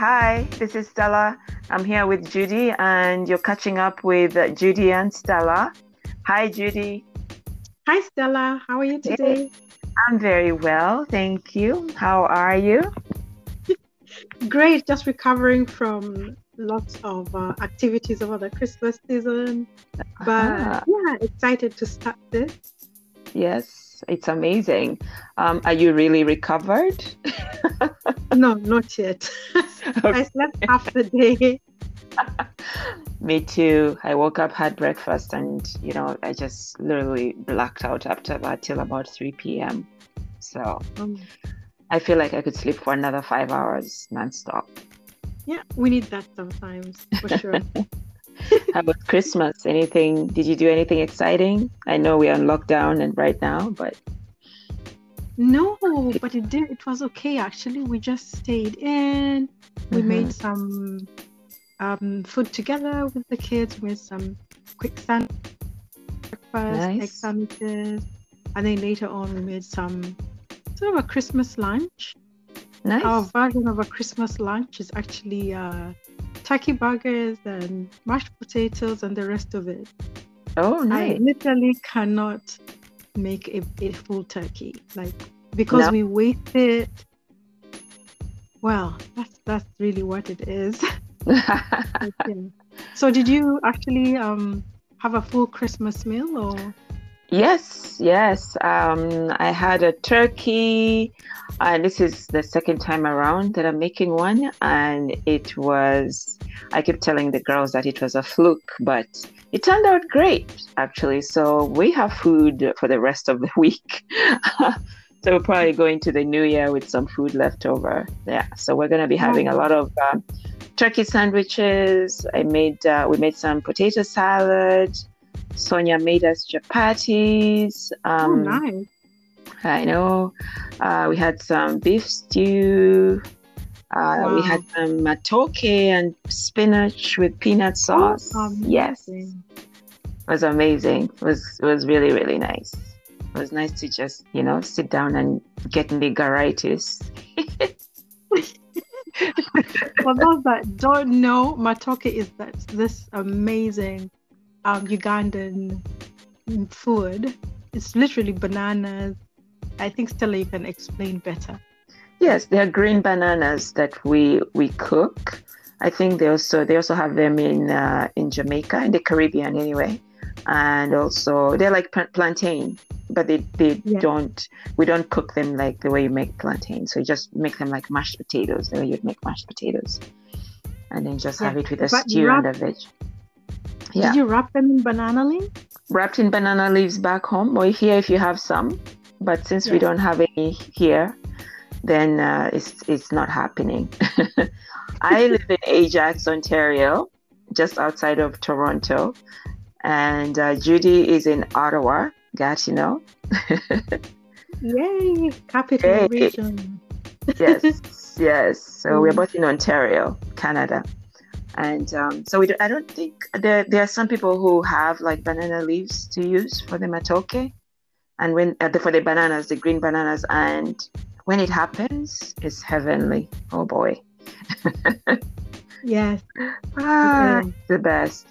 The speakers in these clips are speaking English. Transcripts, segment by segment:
Hi, this is Stella. I'm here with Judy, and you're catching up with Judy and Stella. Hi, Judy. Hi, Stella. How are you today? I'm very well, thank you. How are you? Great, just recovering from lots of uh, activities over the Christmas season. But uh-huh. yeah, excited to start this. Yes, it's amazing. Um, are you really recovered? no, not yet. I slept half the day. Me too. I woke up, had breakfast, and you know, I just literally blacked out after that till about 3 p.m. So um, I feel like I could sleep for another five hours nonstop. Yeah, we need that sometimes for sure. How about Christmas? Anything? Did you do anything exciting? I know we're on lockdown and right now, but no, but it did. It was okay actually. We just stayed in. We mm-hmm. made some um, food together with the kids. We made some quick sandwich, breakfast, nice. egg sandwiches, and then later on we made some sort of a Christmas lunch. Nice. Our version of a Christmas lunch is actually uh, turkey burgers and mashed potatoes and the rest of it. Oh, nice. I literally cannot make a, a full turkey. Like, because no. we waste it. Well, that's that's really what it is. So, did you actually um, have a full Christmas meal or? Yes, yes. Um, I had a turkey. Uh, this is the second time around that I'm making one, and it was. I kept telling the girls that it was a fluke, but it turned out great actually. So we have food for the rest of the week. so we're probably going to the new year with some food left over. Yeah. So we're gonna be having a lot of uh, turkey sandwiches. I made. Uh, we made some potato salad Sonia made us chapatis. Um, oh, nice. I know. Uh, we had some beef stew. Uh, wow. We had some matoke and spinach with peanut sauce. Oh, yes, it was amazing. It was it was really really nice. It was nice to just you know sit down and get the garaitis. For those that don't know, matoke is that this amazing um, Ugandan food. It's literally bananas. I think Stella, you can explain better. Yes, they are green bananas that we we cook. I think they also they also have them in uh, in Jamaica in the Caribbean anyway, and also they're like plantain, but they they yeah. don't we don't cook them like the way you make plantain. So you just make them like mashed potatoes, the way you'd make mashed potatoes, and then just yeah. have it with a but stew and a veg. Yeah. Did you wrap them in banana leaves? Wrapped in banana leaves back home, or here if you have some. But since yeah. we don't have any here, then uh, it's it's not happening. I live in Ajax, Ontario, just outside of Toronto, and uh, Judy is in Ottawa, Gatineau. Yay, capital Yay. region. yes, yes. So mm. we're both in Ontario, Canada and um, so we do, I don't think there there are some people who have like banana leaves to use for the matoke, and when uh, for the bananas, the green bananas, and when it happens, it's heavenly. Oh boy. yes. Ah, the best.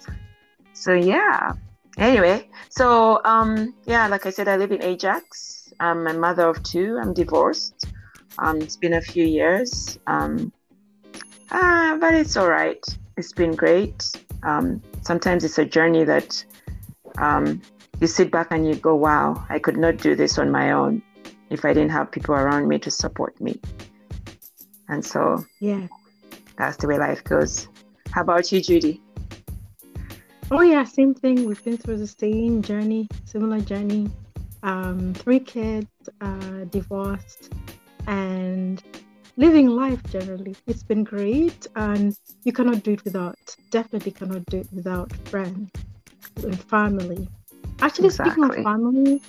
So yeah. Anyway, so um yeah, like I said, I live in Ajax. I'm a mother of two. I'm divorced. Um, it's been a few years. Um, ah, but it's all right it's been great. Um, sometimes it's a journey that um, you sit back and you go, wow, I could not do this on my own if I didn't have people around me to support me. And so, yeah, that's the way life goes. How about you, Judy? Oh, yeah, same thing. We've been through the same journey, similar journey. Um, three kids, uh, divorced, and living life generally. It's been great, and you cannot do it without, definitely cannot do it without friends and family. Actually, exactly. speaking of family,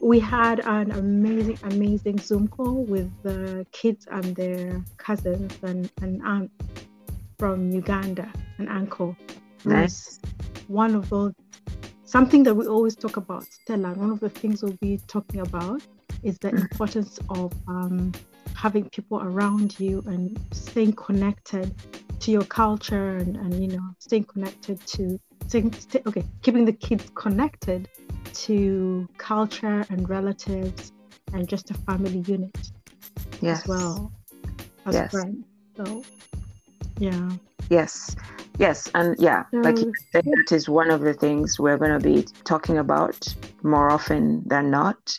we had an amazing, amazing Zoom call with the kids and their cousins and, and aunt from Uganda, an uncle. Nice. One of those, something that we always talk about, Stella, one of the things we'll be talking about is the mm. importance of um, having people around you and staying connected to your culture and, and you know staying connected to staying, stay, okay keeping the kids connected to culture and relatives and just a family unit yes. as well as Yes. friends so yeah Yes, yes, and yeah, like you said, that is one of the things we're going to be talking about more often than not.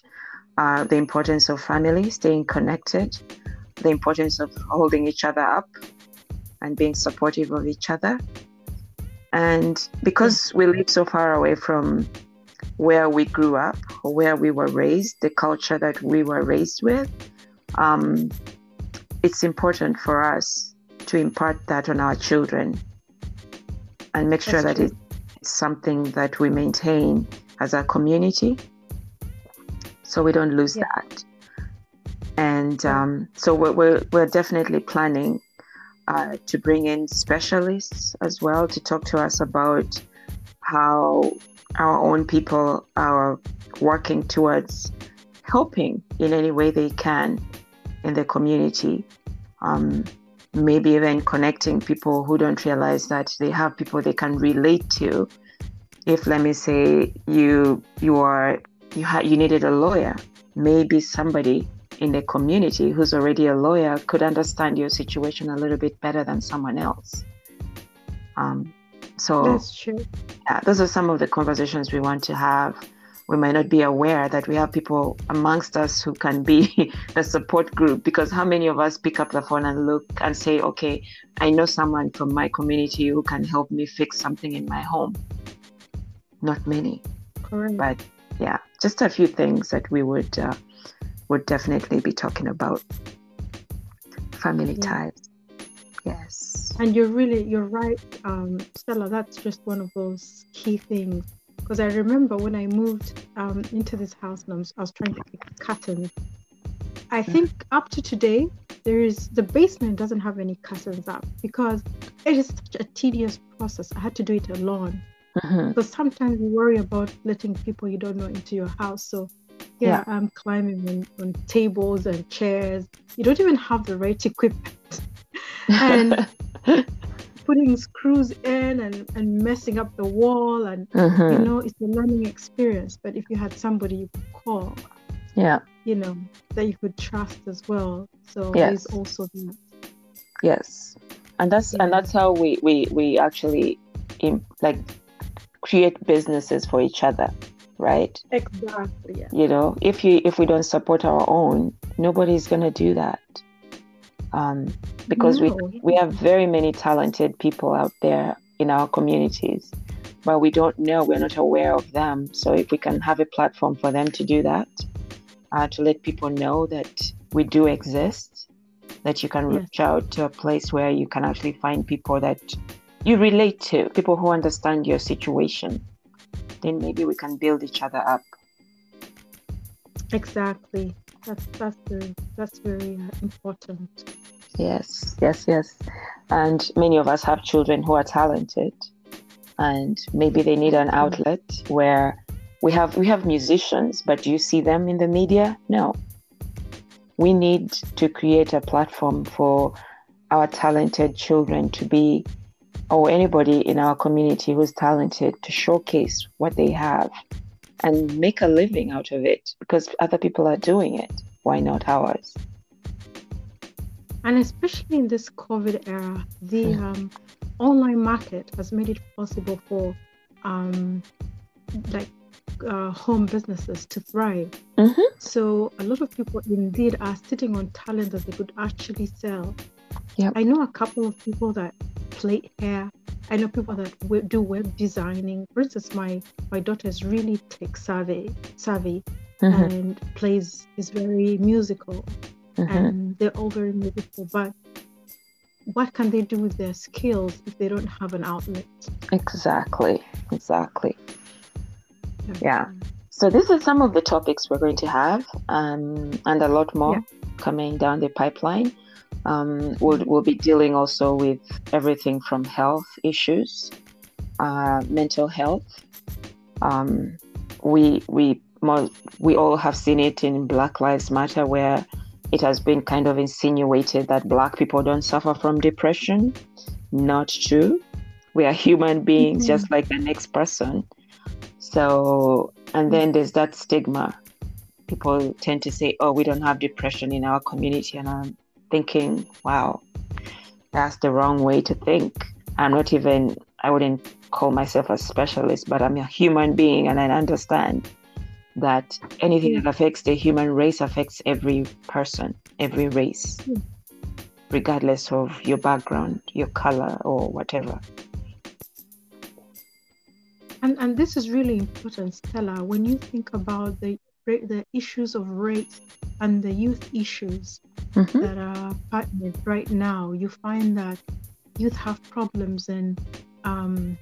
Uh, the importance of family, staying connected, the importance of holding each other up and being supportive of each other. And because we live so far away from where we grew up or where we were raised, the culture that we were raised with, um, it's important for us to impart that on our children and make sure that true. it's something that we maintain as a community so we don't lose Yeah. that. And um, so we're, we're, we're definitely planning uh, to bring in specialists as well to talk to us about how our own people are working towards helping in any way they can in the community. Um, maybe even connecting people who don't realize that they have people they can relate to. If let me say you you are you ha- you needed a lawyer, maybe somebody in the community who's already a lawyer could understand your situation a little bit better than someone else. Um, so that's true yeah, those are some of the conversations we want to have. We might not be aware that we have people amongst us who can be a support group because how many of us pick up the phone and look and say, okay, I know someone from my community who can help me fix something in my home? Not many, correct but yeah, just a few things that we would uh, would definitely be talking about. Family Yeah. ties, yes, And you're really, you're right, um, Stella. That's just one of those key things. Because I remember when I moved um, into this house and I was, I was trying to pick curtains. I think up to today, there is the basement doesn't have any curtains up because it is such a tedious process. I had to do it alone Mhm. because sometimes you worry about letting people you don't know into your house. So yeah, I'm climbing on, on tables and chairs. You don't even have the right equipment. and putting screws in and, and messing up the wall and Mhm. you know it's a learning experience but if you had somebody you could call yeah. you know that you could trust as well so Yes. there's also that Yes, and that's Yeah. and that's how we we we actually like create businesses for each other, right? exactly yeah You know, if you if we don't support our own, nobody's gonna do that. Um, because we No, we have very many talented people out there in our communities, but we don't know, we're not aware of them. So if we can have a platform for them to do that, uh, to let people know that we do exist, that you can Yes. reach out to a place where you can actually find people that you relate to, people who understand your situation, then maybe we can build each other up. exactly that's that's very that's very uh, important Yes, yes, yes. And many of us have children who are talented and maybe they need an outlet where we have we have musicians, but do you see them in the media? No. We need to create a platform for our talented children to be or anybody in our community who's talented to showcase what they have and make a living out of it because other people are doing it. Why not ours? and especially in this covid era the Mm. um, online market has made it possible for um, like uh, home businesses to thrive Mhm. so a lot of people indeed are sitting on talent that they could actually sell Yep. i know a couple of people that plait hair i know people that do web designing for instance my my daughter is really tech savvy savvy Mhm, and plays is very musical mhm. and they're all very musical but what can they do with their skills if they don't have an outlet Exactly, exactly. Yeah. So these are some of the topics we're going to have, um, and a lot more Yeah. coming down the pipeline. Um, we'll, we'll be dealing also with everything from health issues, uh, mental health. Um, we we we all have seen it in Black Lives Matter, where it has been kind of insinuated that black people don't suffer from depression. Not true. We are human beings mm-hmm. just like the next person. So, and then there's that stigma. People tend to say, oh, we don't have depression in our community. And I'm thinking, wow, that's the wrong way to think. I'm not even, I wouldn't call myself a specialist, but I'm a human being and I understand that anything that affects the human race affects every person, every race, regardless of your background, your color, or whatever. And and this is really important, Stella. When you think about the the issues of race and the youth issues mm-hmm. that are partnered right now, you find that youth have problems in um,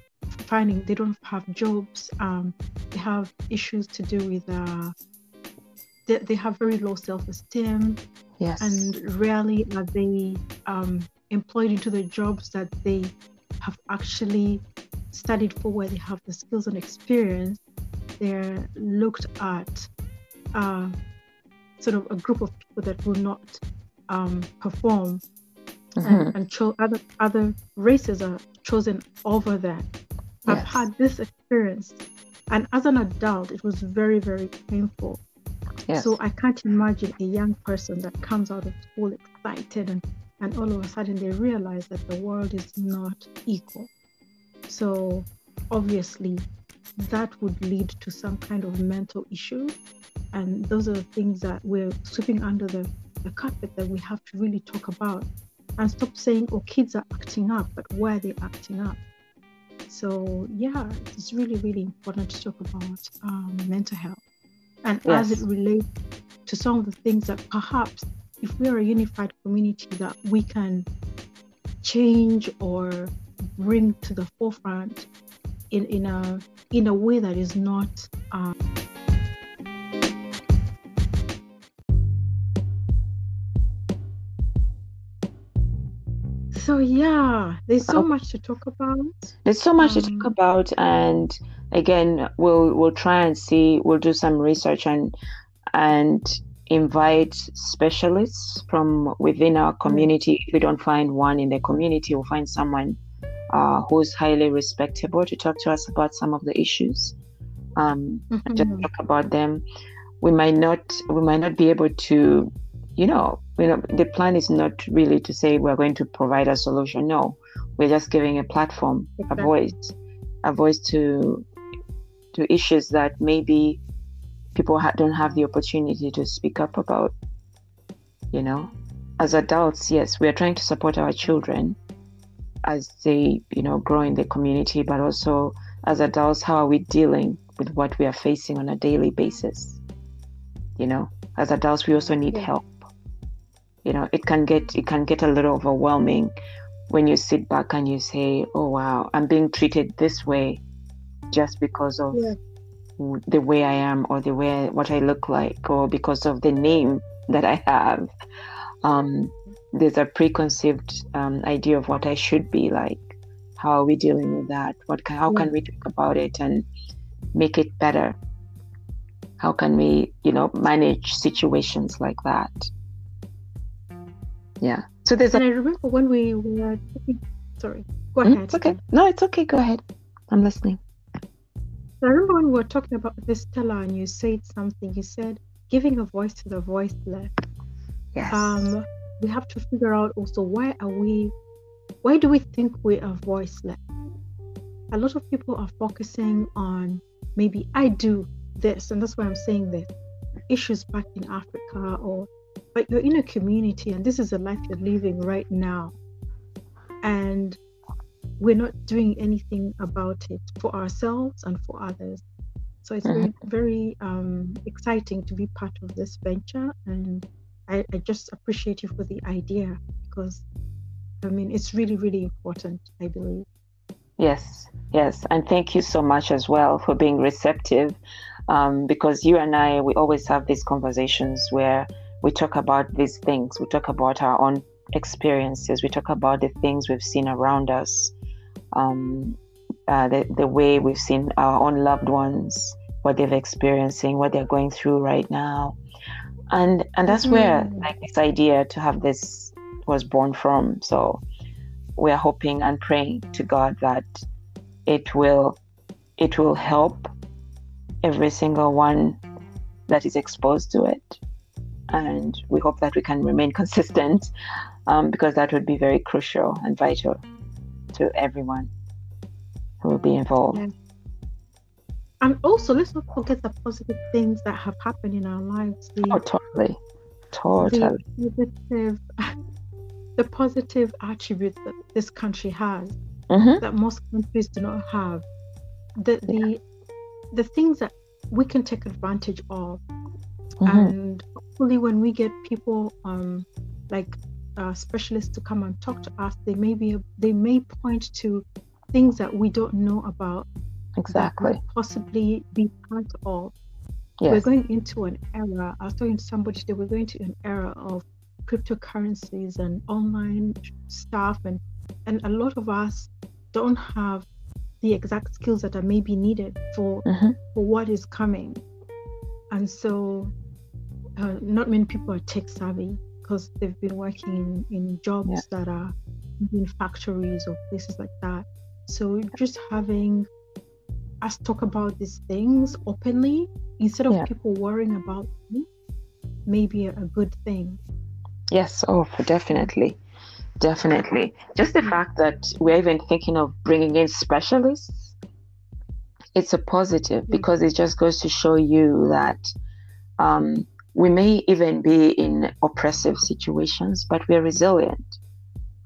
finding they don't have jobs. Um, they have issues to do with uh, they, they have very low self-esteem. Yes. And rarely are they um, employed into the jobs that they have actually studied for, where they have the skills and experience. They're looked at uh, sort of a group of people that will not um, perform, mm-hmm. and, and cho- other other races are chosen over that. I've had this experience, and as an adult, it was very, very painful. Yes. So I can't imagine a young person that comes out of school excited and, and all of a sudden they realize that the world is not equal. So obviously, that would lead to some kind of mental issue. And those are the things that we're sweeping under the, the carpet that we have to really talk about and stop saying, oh, kids are acting up, but why are they acting up? So, yeah, it's really, really important to talk about um, mental health. And yes. as it relates to some of the things that perhaps if we are a unified community that we can change or bring to the forefront in, in a in a way that is not um, so yeah there's so much to talk about there's so much um, to talk um, about and again we'll we'll try and see we'll do some research and and invite specialists from within our community. If we don't find one in the community we'll find someone uh, who's highly respectable to talk to us about some of the issues um, mm-hmm. just talk about them. We might not we might not be able to you know you know the plan is not really to say we're going to provide a solution no we're just giving a platform exactly. a voice a voice to to issues that maybe people ha- don't have the opportunity to speak up about you know as adults yes we are trying to support our children as they you know grow in the community but also as adults how are we dealing with what we are facing on a daily basis you know as adults we also need yeah. help you know it can get it can get a little overwhelming when you sit back and you say oh wow i'm being treated this way just because of yeah. the way i am or the way what i look like or because of the name that i have. Um, there's a preconceived um, idea of what i should be like. How are we dealing with that? What can, how yeah. can we talk about it and make it better? How can we you know manage situations like that yeah. So there's. And a... I remember when we were. Sorry. Go mm, ahead. It's okay. No, it's okay. Go ahead. I'm listening. I remember when we were talking about this Stella, and you said something. You said giving a voice to the voiceless. Yes. Um, we have to figure out also why are we, why do we think we are voiceless? A lot of people are focusing on maybe I do this, and that's why I'm saying this. Issues back in Africa or but you're in a community and this is the life you're living right now and we're not doing anything about it for ourselves and for others so it's mm-hmm. very very um, exciting to be part of this venture and I, I just appreciate you for the idea because i mean it's really really important i believe Yes, yes. And thank you so much as well for being receptive um, because you and I, we always have these conversations where we talk about these things. We talk about our own experiences. We talk about the things we've seen around us, um, uh, the, the way we've seen our own loved ones, what they're experiencing, what they're going through right now. and and that's mm-hmm. where like this idea to have this was born from so we are hoping and praying to god that it will it will help every single one that is exposed to it and we hope that we can remain consistent um, because that would be very crucial and vital to everyone who will be involved. Yeah. and also let's not forget the positive things that have happened in our lives. The, oh totally. Totally. the positive, the positive attributes that this country has mm-hmm. that most countries do not have. The the the things that we can take advantage of mm-hmm. and hopefully when we get people um like uh, specialists to come and talk to us they may be they may point to things that we don't know about exactly possibly be part of yes. we're going into an era i was talking to somebody today we're going to an era of cryptocurrencies and online stuff and and a lot of us don't have the exact skills that are maybe needed for mm-hmm. for what is coming and so uh, not many people are tech savvy because they've been working in, in jobs yeah. that are in factories or places like that so just having us talk about these things openly instead of yeah. people worrying about me maybe a, a good thing yes oh definitely Definitely. Just the fact that we're even thinking of bringing in specialists, it's a positive because it just goes to show you that um, we may even be in oppressive situations, but we're resilient.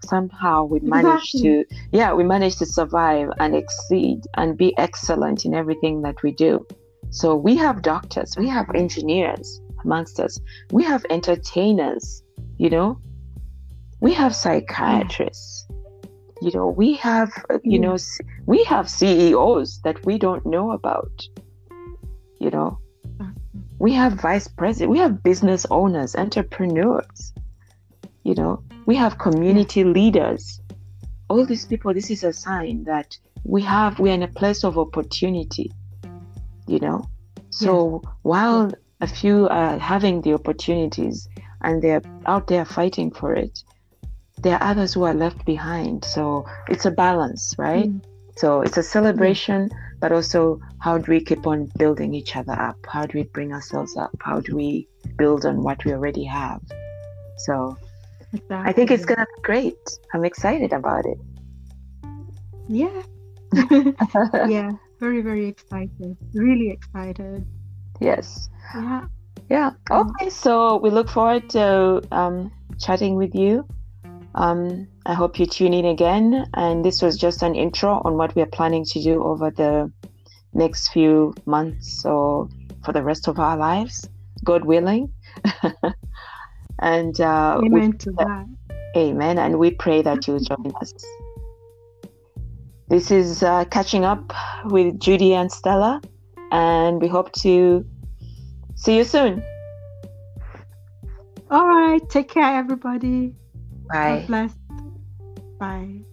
Somehow we manage exactly. to, yeah, we manage to survive and exceed and be excellent in everything that we do. So we have doctors, we have engineers amongst us, we have entertainers, you know, we have psychiatrists you know we have you hmm. know we have ceos that we don't know about you know we have vice president we have business owners entrepreneurs you know we have community leaders all these people this is a sign that we have we're in a place of opportunity you know so yes. while a few are having the opportunities and they're out there fighting for it there are others who are left behind. So it's a balance, right? Mm. So it's a celebration, but also how do we keep on building each other up? How do we bring ourselves up? How do we build on what we already have? So exactly. I think it's going to be great. I'm excited about it. Yeah. yeah. Very, very excited. Really excited. Yes. Yeah. Yeah. Okay. So we look forward to um, chatting with you um, I hope you tune in again. And this was just an intro on what we are planning to do over the next few months or for the rest of our lives, God willing. and uh, amen we, to that. Amen. And we pray that you'll join us. This is uh, catching up with Judy and Stella, and we hope to see you soon. All right. Take care, everybody. Bye. God bless. Bye.